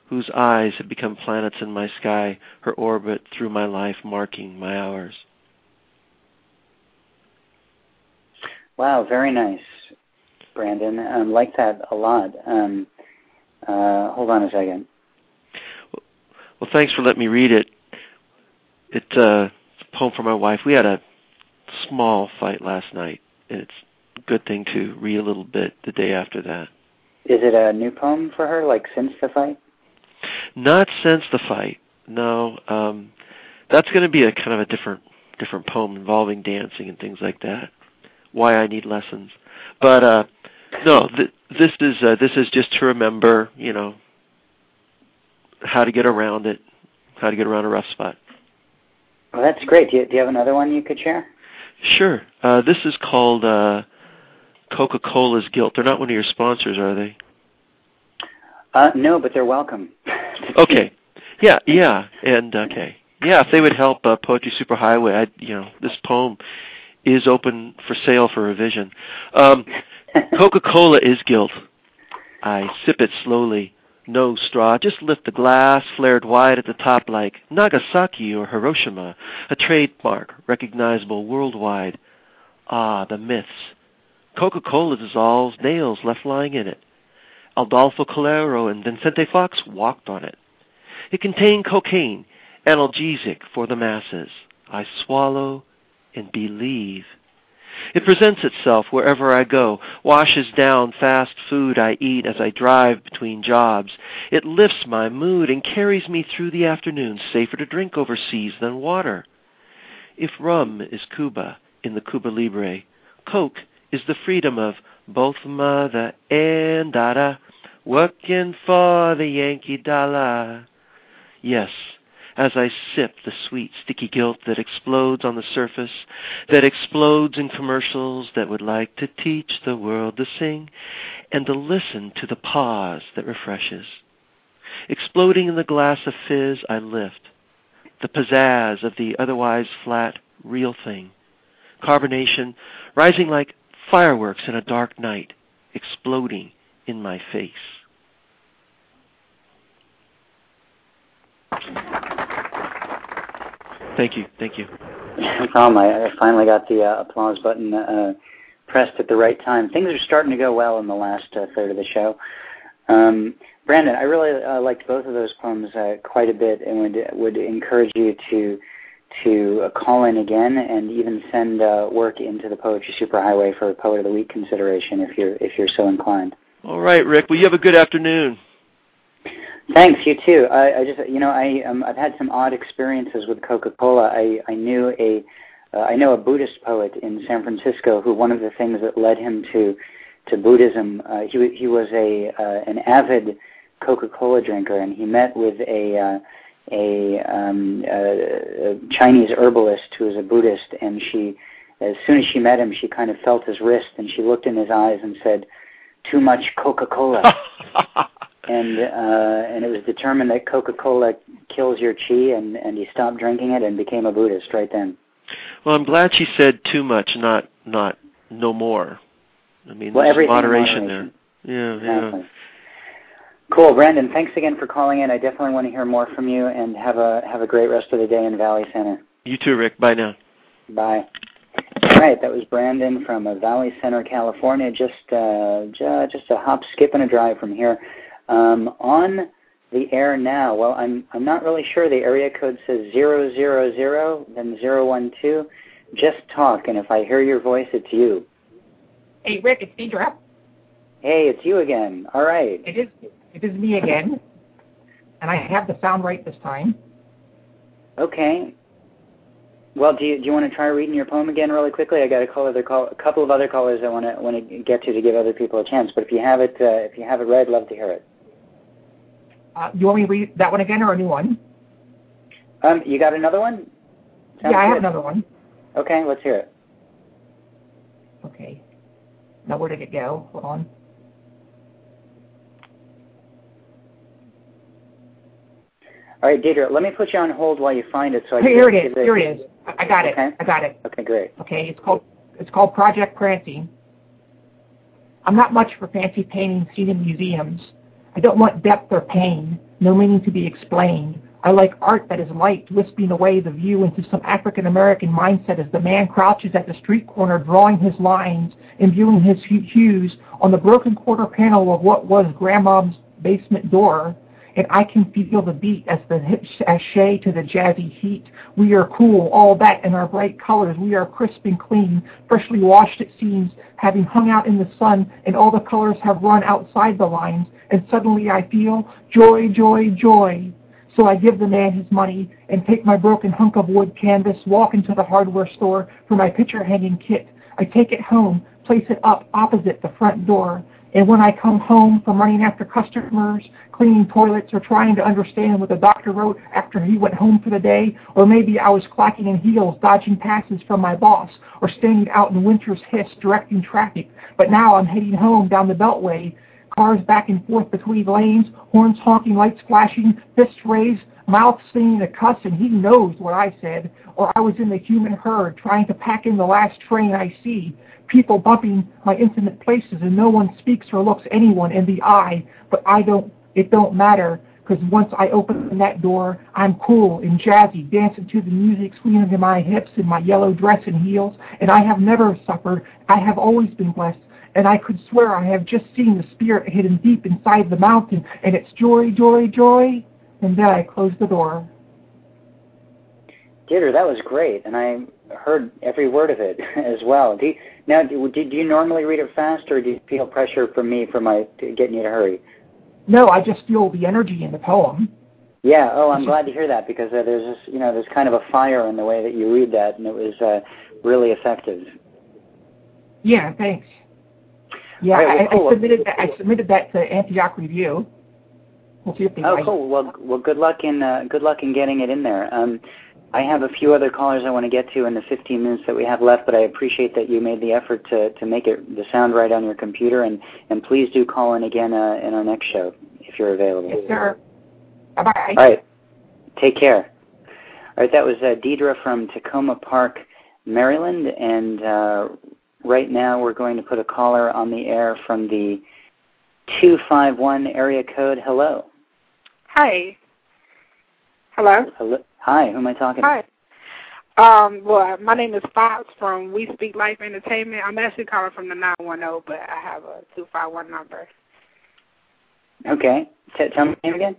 Whose eyes have become planets in my sky, her orbit through my life marking my hours? Wow, very nice, Brandon. Um, like that a lot. Um, uh, hold on a second. Well, thanks for letting me read it. It, uh, it's a poem for my wife. We had a small fight last night, and it's a good thing to read a little bit the day after that. Is it a new poem for her, like since the fight? Not since the fight. No, um, that's going to be a kind of a different different poem involving dancing and things like that. Why I need lessons, but uh, no, th- this is uh, this is just to remember, you know, how to get around it, how to get around a rough spot. Well, that's great. Do you, do you have another one you could share? Sure. Uh, this is called uh, Coca-Cola's Guilt. They're not one of your sponsors, are they? Uh, no, but they're welcome. Okay. Yeah, yeah, and okay. Yeah, if they would help uh, Poetry Superhighway, I, you know, this poem is open for sale for revision. Um, Coca-Cola is guilt. I sip it slowly. No straw, just lift the glass, flared wide at the top like Nagasaki or Hiroshima, a trademark recognizable worldwide. Ah, the myths. Coca-Cola dissolves nails left lying in it. Adolfo Calero and Vicente Fox walked on it. It contained cocaine, analgesic for the masses. I swallow and believe. It presents itself wherever I go, washes down fast food I eat as I drive between jobs. It lifts my mood and carries me through the afternoon, safer to drink overseas than water. If rum is Cuba in the Cuba Libre, Coke is the freedom of both mother and daughter, working for the Yankee dollar. Yes, as I sip the sweet, sticky guilt that explodes on the surface, that explodes in commercials that would like to teach the world to sing, and to listen to the pause that refreshes. Exploding in the glass of fizz, I lift the pizzazz of the otherwise flat, real thing. Carbonation rising like fireworks in a dark night, exploding in my face. Thank you. Thank you. No problem. I, I finally got the uh, applause button uh, pressed at the right time. Things are starting to go well in the last uh, third of the show. Um, Brandon, I really uh, liked both of those poems uh, quite a bit, and would would encourage you to to uh, call in again and even send uh, work into the Poetry Superhighway for Poet of the Week consideration if you're if you're so inclined. All right, Rick. Well, you have a good afternoon. Thanks. You too. I, I just you know I um, I've had some odd experiences with Coca-Cola. I I knew a uh, I know a Buddhist poet in San Francisco who one of the things that led him to to Buddhism uh, he he was a uh, an avid Coca-Cola drinker and he met with a uh, a, um, a, a Chinese herbalist who was a Buddhist and she as soon as she met him she kind of felt his wrist and she looked in his eyes and said too much Coca-Cola and uh, and it was determined that Coca-Cola kills your chi, and and he stopped drinking it and became a Buddhist right then. Well, I'm glad she said too much, not not no more. I mean, well, there's moderation, moderation there. Yeah, exactly. yeah. Cool, Brandon. Thanks again for calling in. I definitely want to hear more from you, and have a have a great rest of the day in Valley Center. You too, Rick. Bye now. Bye. All right, that was Brandon from uh, Valley Center, California. Just uh, just a hop, skip, and a drive from here. Um, on the air now, well, I'm I'm not really sure. The area code says zero zero zero, then zero one two. Just talk, and if I hear your voice, it's you. Hey, Rick, it's Deidre. Hey, it's you again. All right. It is. It is me again, and I have the sound right this time. Okay. Well, do you do you want to try reading your poem again really quickly? I got a, call, other call, a couple of other callers I want to want to get to to give other people a chance. But if you have it, uh, if you have it read, love to hear it. Uh, you want me to read that one again or a new one? Um, you got another one? Sounds yeah, I good. have another one. Okay, let's hear it. Okay. Now where did it go? Hold on. All right, Deidre, let me put you on hold while you find it. So I Hey, can here it give Here it is. I got it. Okay. I got it. Okay, great. Okay, it's called it's called Project Prancing. I'm not much for fancy paintings seen in museums. I don't want depth or pain, no meaning to be explained. I like art that is light, wisping away the view into some African American mindset as the man crouches at the street corner drawing his lines, imbuing his hues on the broken quarter panel of what was Grandma's basement door. And I can feel the beat as the hip sashay to the jazzy heat. We are cool, all that in our bright colors. We are crisp and clean, freshly washed it seems, having hung out in the sun, and all the colors have run outside the lines. And suddenly I feel joy, joy, joy. So I give the man his money and take my broken hunk of wood canvas, walk into the hardware store for my picture hanging kit. I take it home, place it up opposite the front door. And when I come home from running after customers, cleaning toilets, or trying to understand what the doctor wrote after he went home for the day, or maybe I was clacking in heels, dodging passes from my boss, or standing out in winter's hiss, directing traffic. But now I'm heading home down the beltway, cars back and forth between lanes, horns honking, lights flashing, fists raised, mouth singing a cuss, and he knows what I said. Or I was in the human herd trying to pack in the last train I see. People bumping my intimate places, and no one speaks or looks anyone in the eye. But I don't. It don't matter. Because once I open that door, I'm cool and jazzy, dancing to the music, swinging my hips in my yellow dress and heels. And I have never suffered. I have always been blessed and I could swear I have just seen the spirit hidden deep inside the mountain, and it's joy, joy, joy. And then I closed the door. Deidre, that was great, and I heard every word of it as well. Do you, now, do, do you normally read it fast, or do you feel pressure from me for my getting you to hurry? No, I just feel the energy in the poem. Yeah. Oh, I'm glad to hear that because uh, there's this, you know, there's kind of a fire in the way that you read that, and it was uh, really effective. Yeah. Thanks. Yeah, right, well, I, cool. I submitted that. I submitted that to Antioch Review. We'll see if they Oh, like. cool. Well, well, good luck in uh, good luck in getting it in there. Um, I have a few other callers I want to get to in the 15 minutes that we have left, but I appreciate that you made the effort to, to make it the sound right on your computer, and, and please do call in again uh, in our next show if you're available. Yes, sir. Bye bye. All right. Take care. All right, that was uh, Deidre from Takoma Park, Maryland, and uh, right now we're going to put a caller on the air from the 251 area code. Hello. Hi. Hello. Hello. Hi, who am I talking to? Hi. Um, well, my name is Fox from We Speak Life Entertainment. I'm actually calling from the 910, but I have a 251 number. Okay. T- tell me your name again.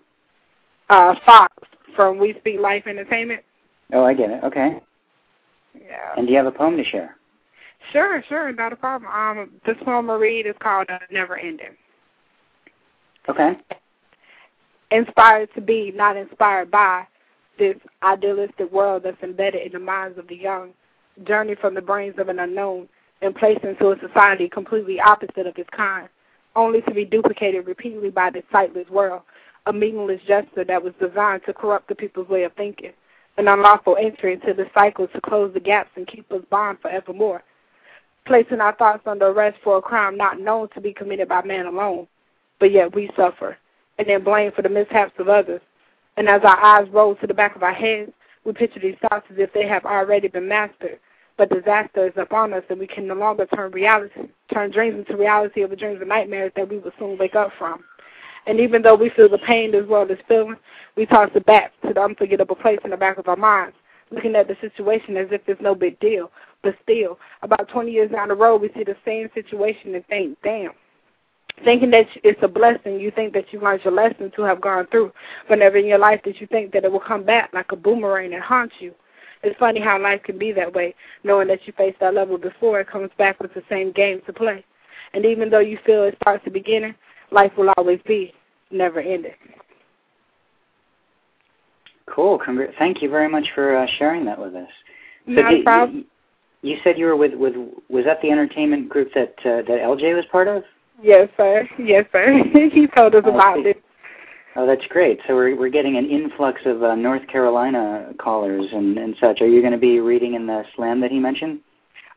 Uh, Fox from We Speak Life Entertainment. Oh, I get it. Okay. Yeah. And do you have a poem to share? Sure, sure, not a problem. Um, this poem I read is called uh, Never Ending. Okay. Inspired to be, not inspired by, this idealistic world that's embedded in the minds of the young, journey from the brains of an unknown and placed into a society completely opposite of its kind, only to be duplicated repeatedly by this sightless world, a meaningless gesture that was designed to corrupt the people's way of thinking, an unlawful entry into the cycle to close the gaps and keep us bound forevermore, placing our thoughts under arrest for a crime not known to be committed by man alone, but yet we suffer, and then blame for the mishaps of others. And as our eyes roll to the back of our heads, we picture these thoughts as if they have already been mastered. But disaster is upon us, and we can no longer turn reality, turn dreams into reality or the dreams and nightmares that we will soon wake up from. And even though we feel the pain this world is feeling, we toss it back to the unforgettable place in the back of our minds, looking at the situation as if it's no big deal. But still, about 20 years down the road, we see the same situation and think, damn, thinking that it's a blessing, you think that you learned your lesson to have gone through, but never in your life did you think that it will come back like a boomerang and haunt you. It's funny how life can be that way, knowing that you faced that level before, it comes back with the same game to play. And even though you feel it starts the beginning, life will always be never ending. Cool. Congr- Thank you very much for uh, sharing that with us. So Not did- problem. You, you said you were with with was that the entertainment group that uh, that LJ was part of? Yes, sir. Yes, sir. he told us Oh, about it. Oh, that's great. So we're we're getting an influx of uh, North Carolina callers and and such. Are you going to be reading in the slam that he mentioned?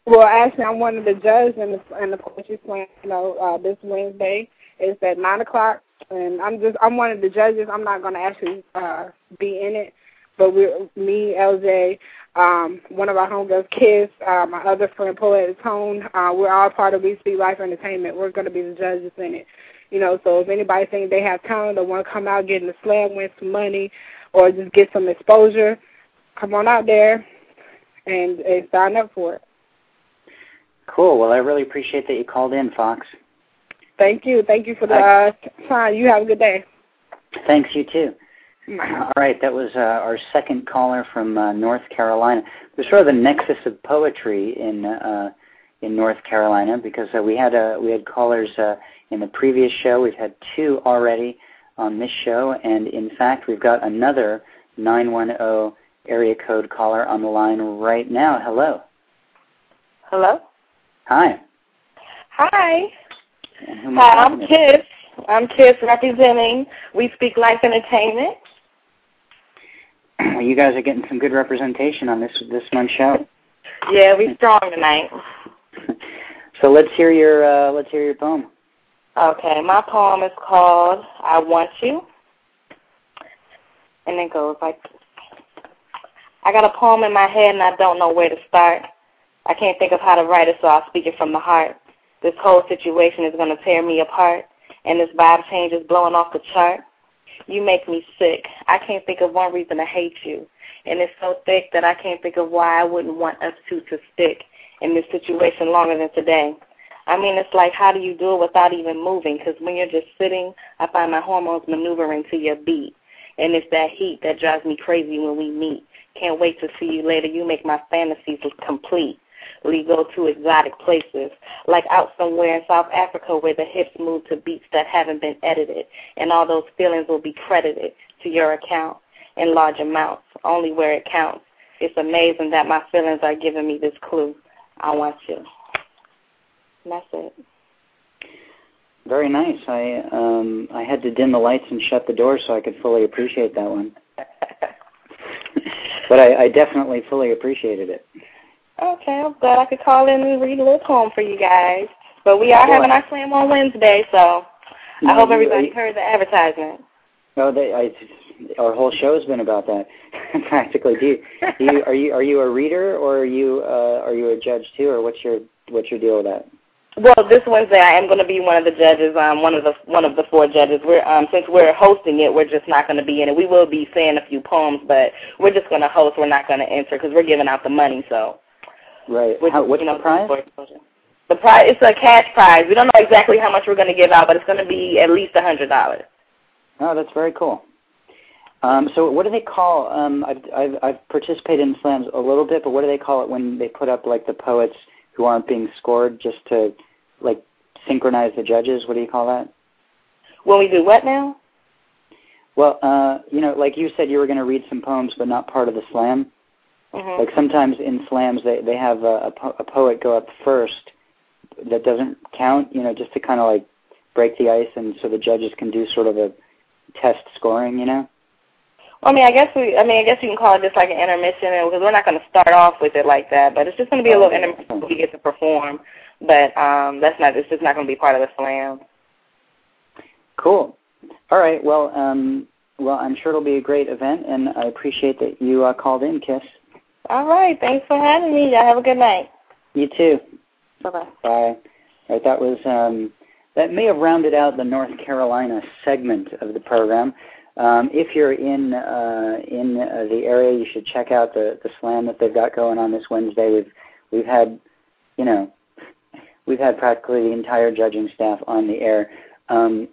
Well, actually, I'm one of the judges in the in the poetry slam. You know, uh, this Wednesday it's at nine o'clock, and I'm just I'm one of the judges. I'm not going to actually uh, be in it, but we're me, LJ, um, one of our homegirls, Kiss, uh, my other friend, Poet Tone. Uh, we're all part of We Speak Life Entertainment. We're going to be the judges in it. You know, so if anybody thinks they have talent or want to come out get in the slam, win some money, or just get some exposure, come on out there and, and sign up for it. Cool. Well, I really appreciate that you called in, Fox. Thank you. Thank you for the uh, time. You have a good day. Thanks. You too. All right, that was uh, our second caller from uh, North Carolina. There's sort of a nexus of poetry in uh, in North Carolina because uh, we had uh, we had callers uh, in the previous show. We've had two already on this show, and in fact, we've got another 910 area code caller on the line right now. Hello. Hello. Hi. Hi. And who am I Hi, I'm? Kiss. I'm Kiss representing We Speak Life Entertainment. Well, you guys are getting some good representation on this this month's show. Yeah, we're strong tonight. So let's hear your uh, let's hear your poem. Okay, my poem is called I Want You. And it goes like this. I got a poem in my head and I don't know where to start. I can't think of how to write it, so I'll speak it from the heart. This whole situation is going to tear me apart, and this vibe change is blowing off the chart. You make me sick. I can't think of one reason to hate you. And it's so thick that I can't think of why I wouldn't want us two to stick in this situation longer than today. I mean, it's like, how do you do it without even moving? Because when you're just sitting, I find my hormones maneuvering to your beat. And it's that heat that drives me crazy when we meet. Can't wait to see you later. You make my fantasies complete. We go to exotic places, like out somewhere in South Africa where the hips move to beats that haven't been edited, and all those feelings will be credited to your account in large amounts, only where it counts. It's amazing that my feelings are giving me this clue. I want you. And that's it. Very nice. I um I had to dim the lights and shut the door so I could fully appreciate that one. but I, I definitely fully appreciated it. Okay, I'm glad I could call in and read a little poem for you guys. But we are having our slam on Wednesday, so I hope everybody heard the advertisement. No, they, I, our whole show has been about that, practically. Do you, do you, are you are you a reader or are you uh, are you a judge too, or what's your what's your deal with that? Well, this Wednesday I am going to be one of the judges, um, one of the one of the four judges. We're um, since we're hosting it, we're just not going to be in it. We will be saying a few poems, but we're just going to host. We're not going to enter because we're giving out the money. So, right. How, what's you know, the prize? The prize it's a cash prize. We don't know exactly how much we're going to give out, but it's going to be at least a hundred dollars. Oh, that's very cool. Um, so what do they call? Um, I've, I've I've participated in slams a little bit, but what do they call it when they put up like the poets who aren't being scored just to like synchronize the judges? What do you call that? When we do what now? Well, uh, you know, like you said, you were going to read some poems, but not part of the slam. Mm-hmm. Like sometimes in slams, they they have a, a, po- a poet go up first that doesn't count. You know, just to kind of like break the ice, and so the judges can do sort of a test scoring. You know. Well, I mean, I guess we. I mean, I guess you can call it just like an intermission, because we're not going to start off with it like that. But it's just going to be a little intermission. We get to perform, but um, that's not. It's just not going to be part of the slam. Cool. All right. Well, um, well, I'm sure it'll be a great event, and I appreciate that you uh, called in, Kiss. All right. Thanks for having me. Y'all have a good night. You too. Bye bye. Bye. All right. That was um, that may have rounded out the North Carolina segment of the program. Um, if you're in uh, in uh, the area, you should check out the the slam that they've got going on this Wednesday. We've we've had, you know, we've had practically the entire judging staff on the air. Um,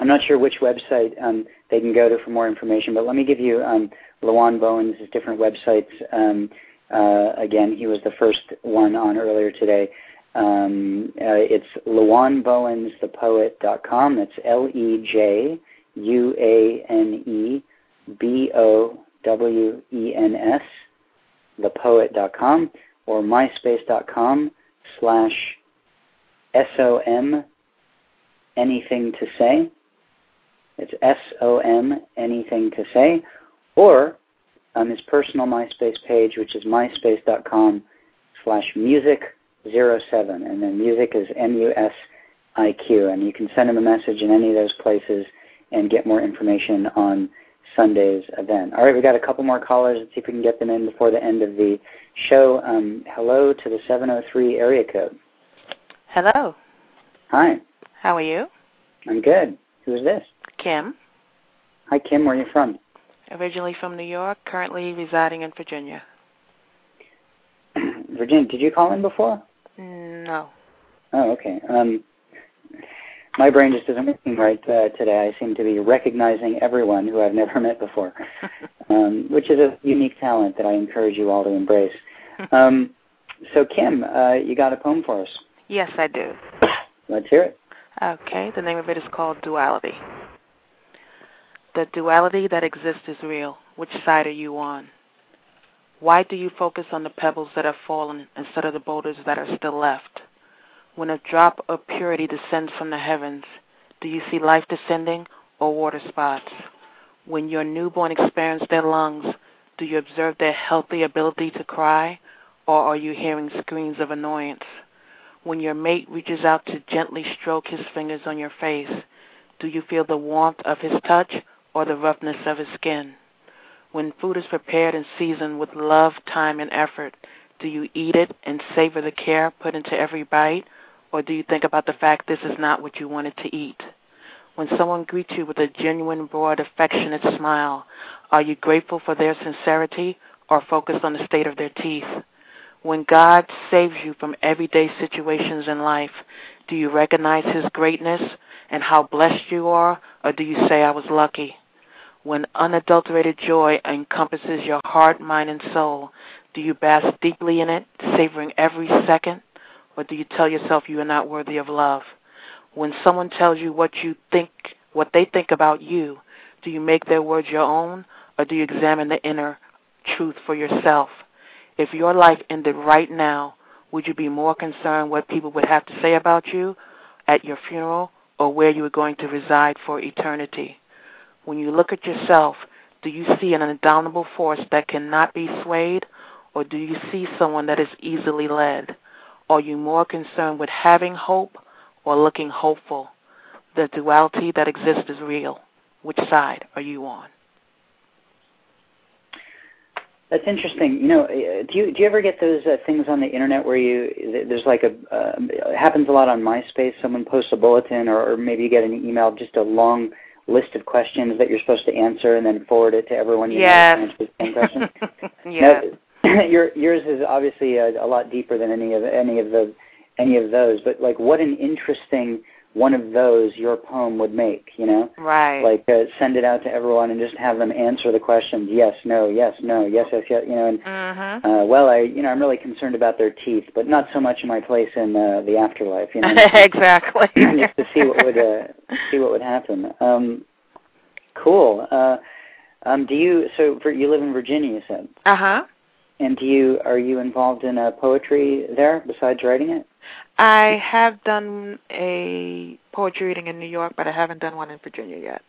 I'm not sure which website um, they can go to for more information, but let me give you um, LeJuane Bowen's different websites. Um, uh, again, he was the first one on earlier today. Um, uh, it's LeJuaneBowensThePoet.com. That's L-E-J U A N E B O W E N S, the thepoet.com, or myspace.com slash S O M anything to say. It's S O M anything to say. Or um, his personal MySpace page, which is myspace.com slash music07. And then music is M U S I Q. And you can send him a message in any of those places and get more information on Sunday's event. All right, we've got a couple more callers. Let's see if we can get them in before the end of the show. Um, hello to the 703 area code. Hello. Hi. How are you? I'm good. Who is this? Kim. Hi, Kim. Where are you from? Originally from New York, currently residing in Virginia. Virginia. Did you call in before? No. Oh, okay. Um, my brain just isn't working right uh, today. I seem to be recognizing everyone who I've never met before, um, which is a unique talent that I encourage you all to embrace. Um, so, Kim, uh, you got a poem for us? Yes, I do. Let's hear it. Okay, the name of it is called Duality. The duality that exists is real. Which side are you on? Why do you focus on the pebbles that have fallen instead of the boulders that are still left? When a drop of purity descends from the heavens, do you see life descending or water spots? When your newborn experience their lungs, do you observe their healthy ability to cry, or are you hearing screams of annoyance? When your mate reaches out to gently stroke his fingers on your face, do you feel the warmth of his touch or the roughness of his skin? When food is prepared and seasoned with love, time, and effort, do you eat it and savor the care put into every bite, or do you think about the fact this is not what you wanted to eat? When someone greets you with a genuine, broad, affectionate smile, are you grateful for their sincerity or focused on the state of their teeth? When God saves you from everyday situations in life, do you recognize His greatness and how blessed you are, or do you say, I was lucky? When unadulterated joy encompasses your heart, mind, and soul, do you bask deeply in it, savoring every second? Or do you tell yourself you are not worthy of love? When someone tells you what you think, what they think about you, do you make their words your own, or do you examine the inner truth for yourself? If your life ended right now, would you be more concerned what people would have to say about you at your funeral or where you are going to reside for eternity? When you look at yourself, do you see an indomitable force that cannot be swayed, or do you see someone that is easily led? Are you more concerned with having hope or looking hopeful? The duality that exists is real. Which side are you on? That's interesting. You know, uh, do you do you ever get those uh, things on the internet where you there's like a uh, it happens a lot on MySpace. Someone posts a bulletin, or, or maybe you get an email, just a long list of questions that you're supposed to answer, and then forward it to everyone you yes. know to answer the same question. yes. Now, your, yours is obviously a, a lot deeper than any of any of the any of those. But like, what an interesting one of those your poem would make, you know? Right. Like uh, send it out to everyone and just have them answer the questions yes, no, yes, no, yes, yes, yes, you know. And mm-hmm. uh, well, I you know I'm really concerned about their teeth, but not so much in my place in uh, the afterlife, you know. exactly. just to see what would uh, see what would happen. Um, cool. Uh, um, do you so for you live in Virginia? You said. Uh huh. And do you are you involved in uh, poetry there besides writing it? I have done a poetry reading in New York, but I haven't done one in Virginia yet.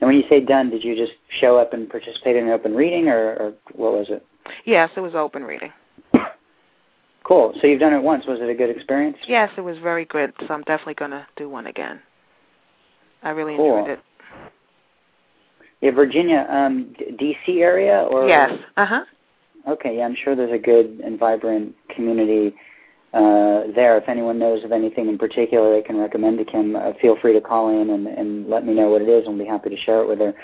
And when you say done, did you just show up and participate in an open reading, or, or what was it? Yes, it was open reading. Cool. So you've done it once. Was it a good experience? Yes, it was very good. So I'm definitely going to do one again. I really cool. enjoyed it. Yeah, Virginia, um, D.C. area, or yes, uh huh. Okay, yeah, I'm sure there's a good and vibrant community uh, there. If anyone knows of anything in particular they can recommend to Kim, uh, feel free to call in and, and let me know what it is, and we'll be happy to share it with her.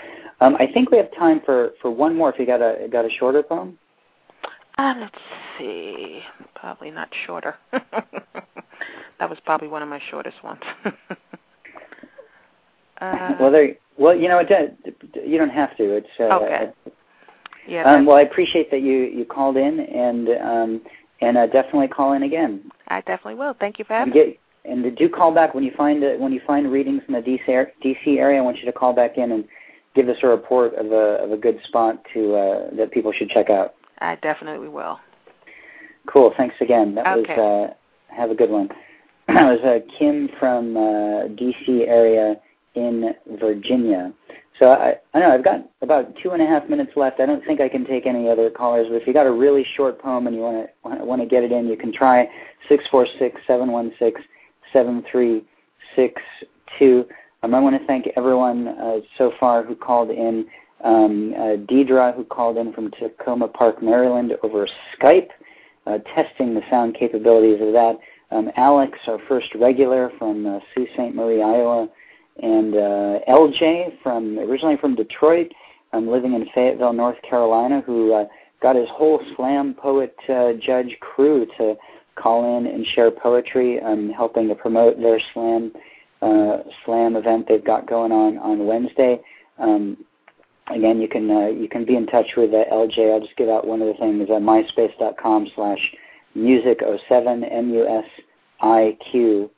Um, I think we have time for, for one more. If you got a got a shorter poem. Uh, let's see. Probably not shorter. that was probably one of my shortest ones. uh, well, there. Well, you know, it, you don't have to. It's uh, okay. Yeah. Um, well, I appreciate that you you called in, and um, and uh, definitely call in again. I definitely will. Thank you for having and get, And do call back when you find uh, when you find readings in the DC, DC area. I want you to call back in and give us a report of a of a good spot to uh, that people should check out. I definitely will. Cool. Thanks again. That okay. was uh, have a good one. that was uh, Kim from uh, DC area in Virginia. So I, I know I've got about two and a half minutes left. I don't think I can take any other callers, but if you got a really short poem and you want to want to get it in, you can try six four six seven one six seven three six two. Um, I want to thank everyone uh, so far who called in. Um, uh, Deidre, who called in from Takoma Park, Maryland, over Skype, uh, testing the sound capabilities of that. Um, Alex, our first regular from uh, Sioux City, Iowa and uh, LJ from originally from Detroit, um, living in Fayetteville, North Carolina, who uh, got his whole slam poet uh, judge crew to call in and share poetry, um, helping to promote their slam uh, slam event they've got going on on Wednesday. Um, again, you can uh, you can be in touch with uh, LJ. I'll just give out one of the things at myspace.com slash music07 m u s i q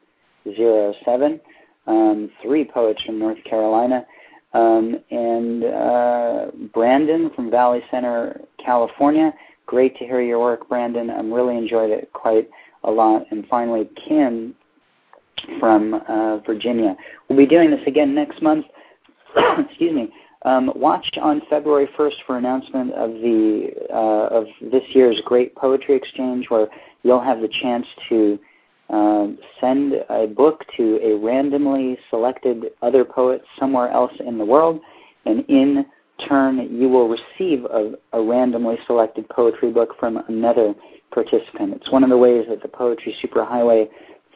zero seven um, three poets from North Carolina, um, and uh, Brandon from Valley Center, California. Great to hear your work, Brandon. I'm really enjoyed it quite a lot. And finally, Kim from uh, Virginia. We'll be doing this again next month. Excuse me. Um, watch on February 1st for announcement of the uh, of this year's Great Poetry Exchange, where you'll have the chance to um, send a book to a randomly selected other poet somewhere else in the world, and in turn, you will receive a, a randomly selected poetry book from another participant. It's one of the ways that the Poetry Superhighway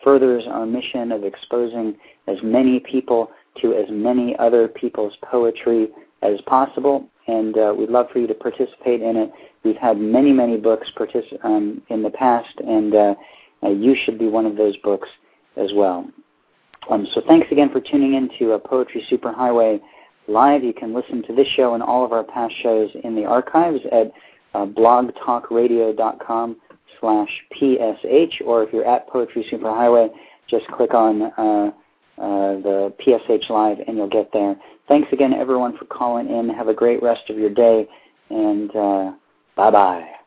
furthers our mission of exposing as many people to as many other people's poetry as possible, and uh, we'd love for you to participate in it. We've had many, many books partic- um, in the past, and uh, uh, you should be one of those books as well. Um, so thanks again for tuning in to uh, Poetry Superhighway live. You can listen to this show and all of our past shows in the archives at uh, blogtalkradio.com slash PSH, or if you're at Poetry Superhighway, just click on uh, uh, the PSH Live and you'll get there. Thanks again, everyone, for calling in. Have a great rest of your day, and uh, bye-bye.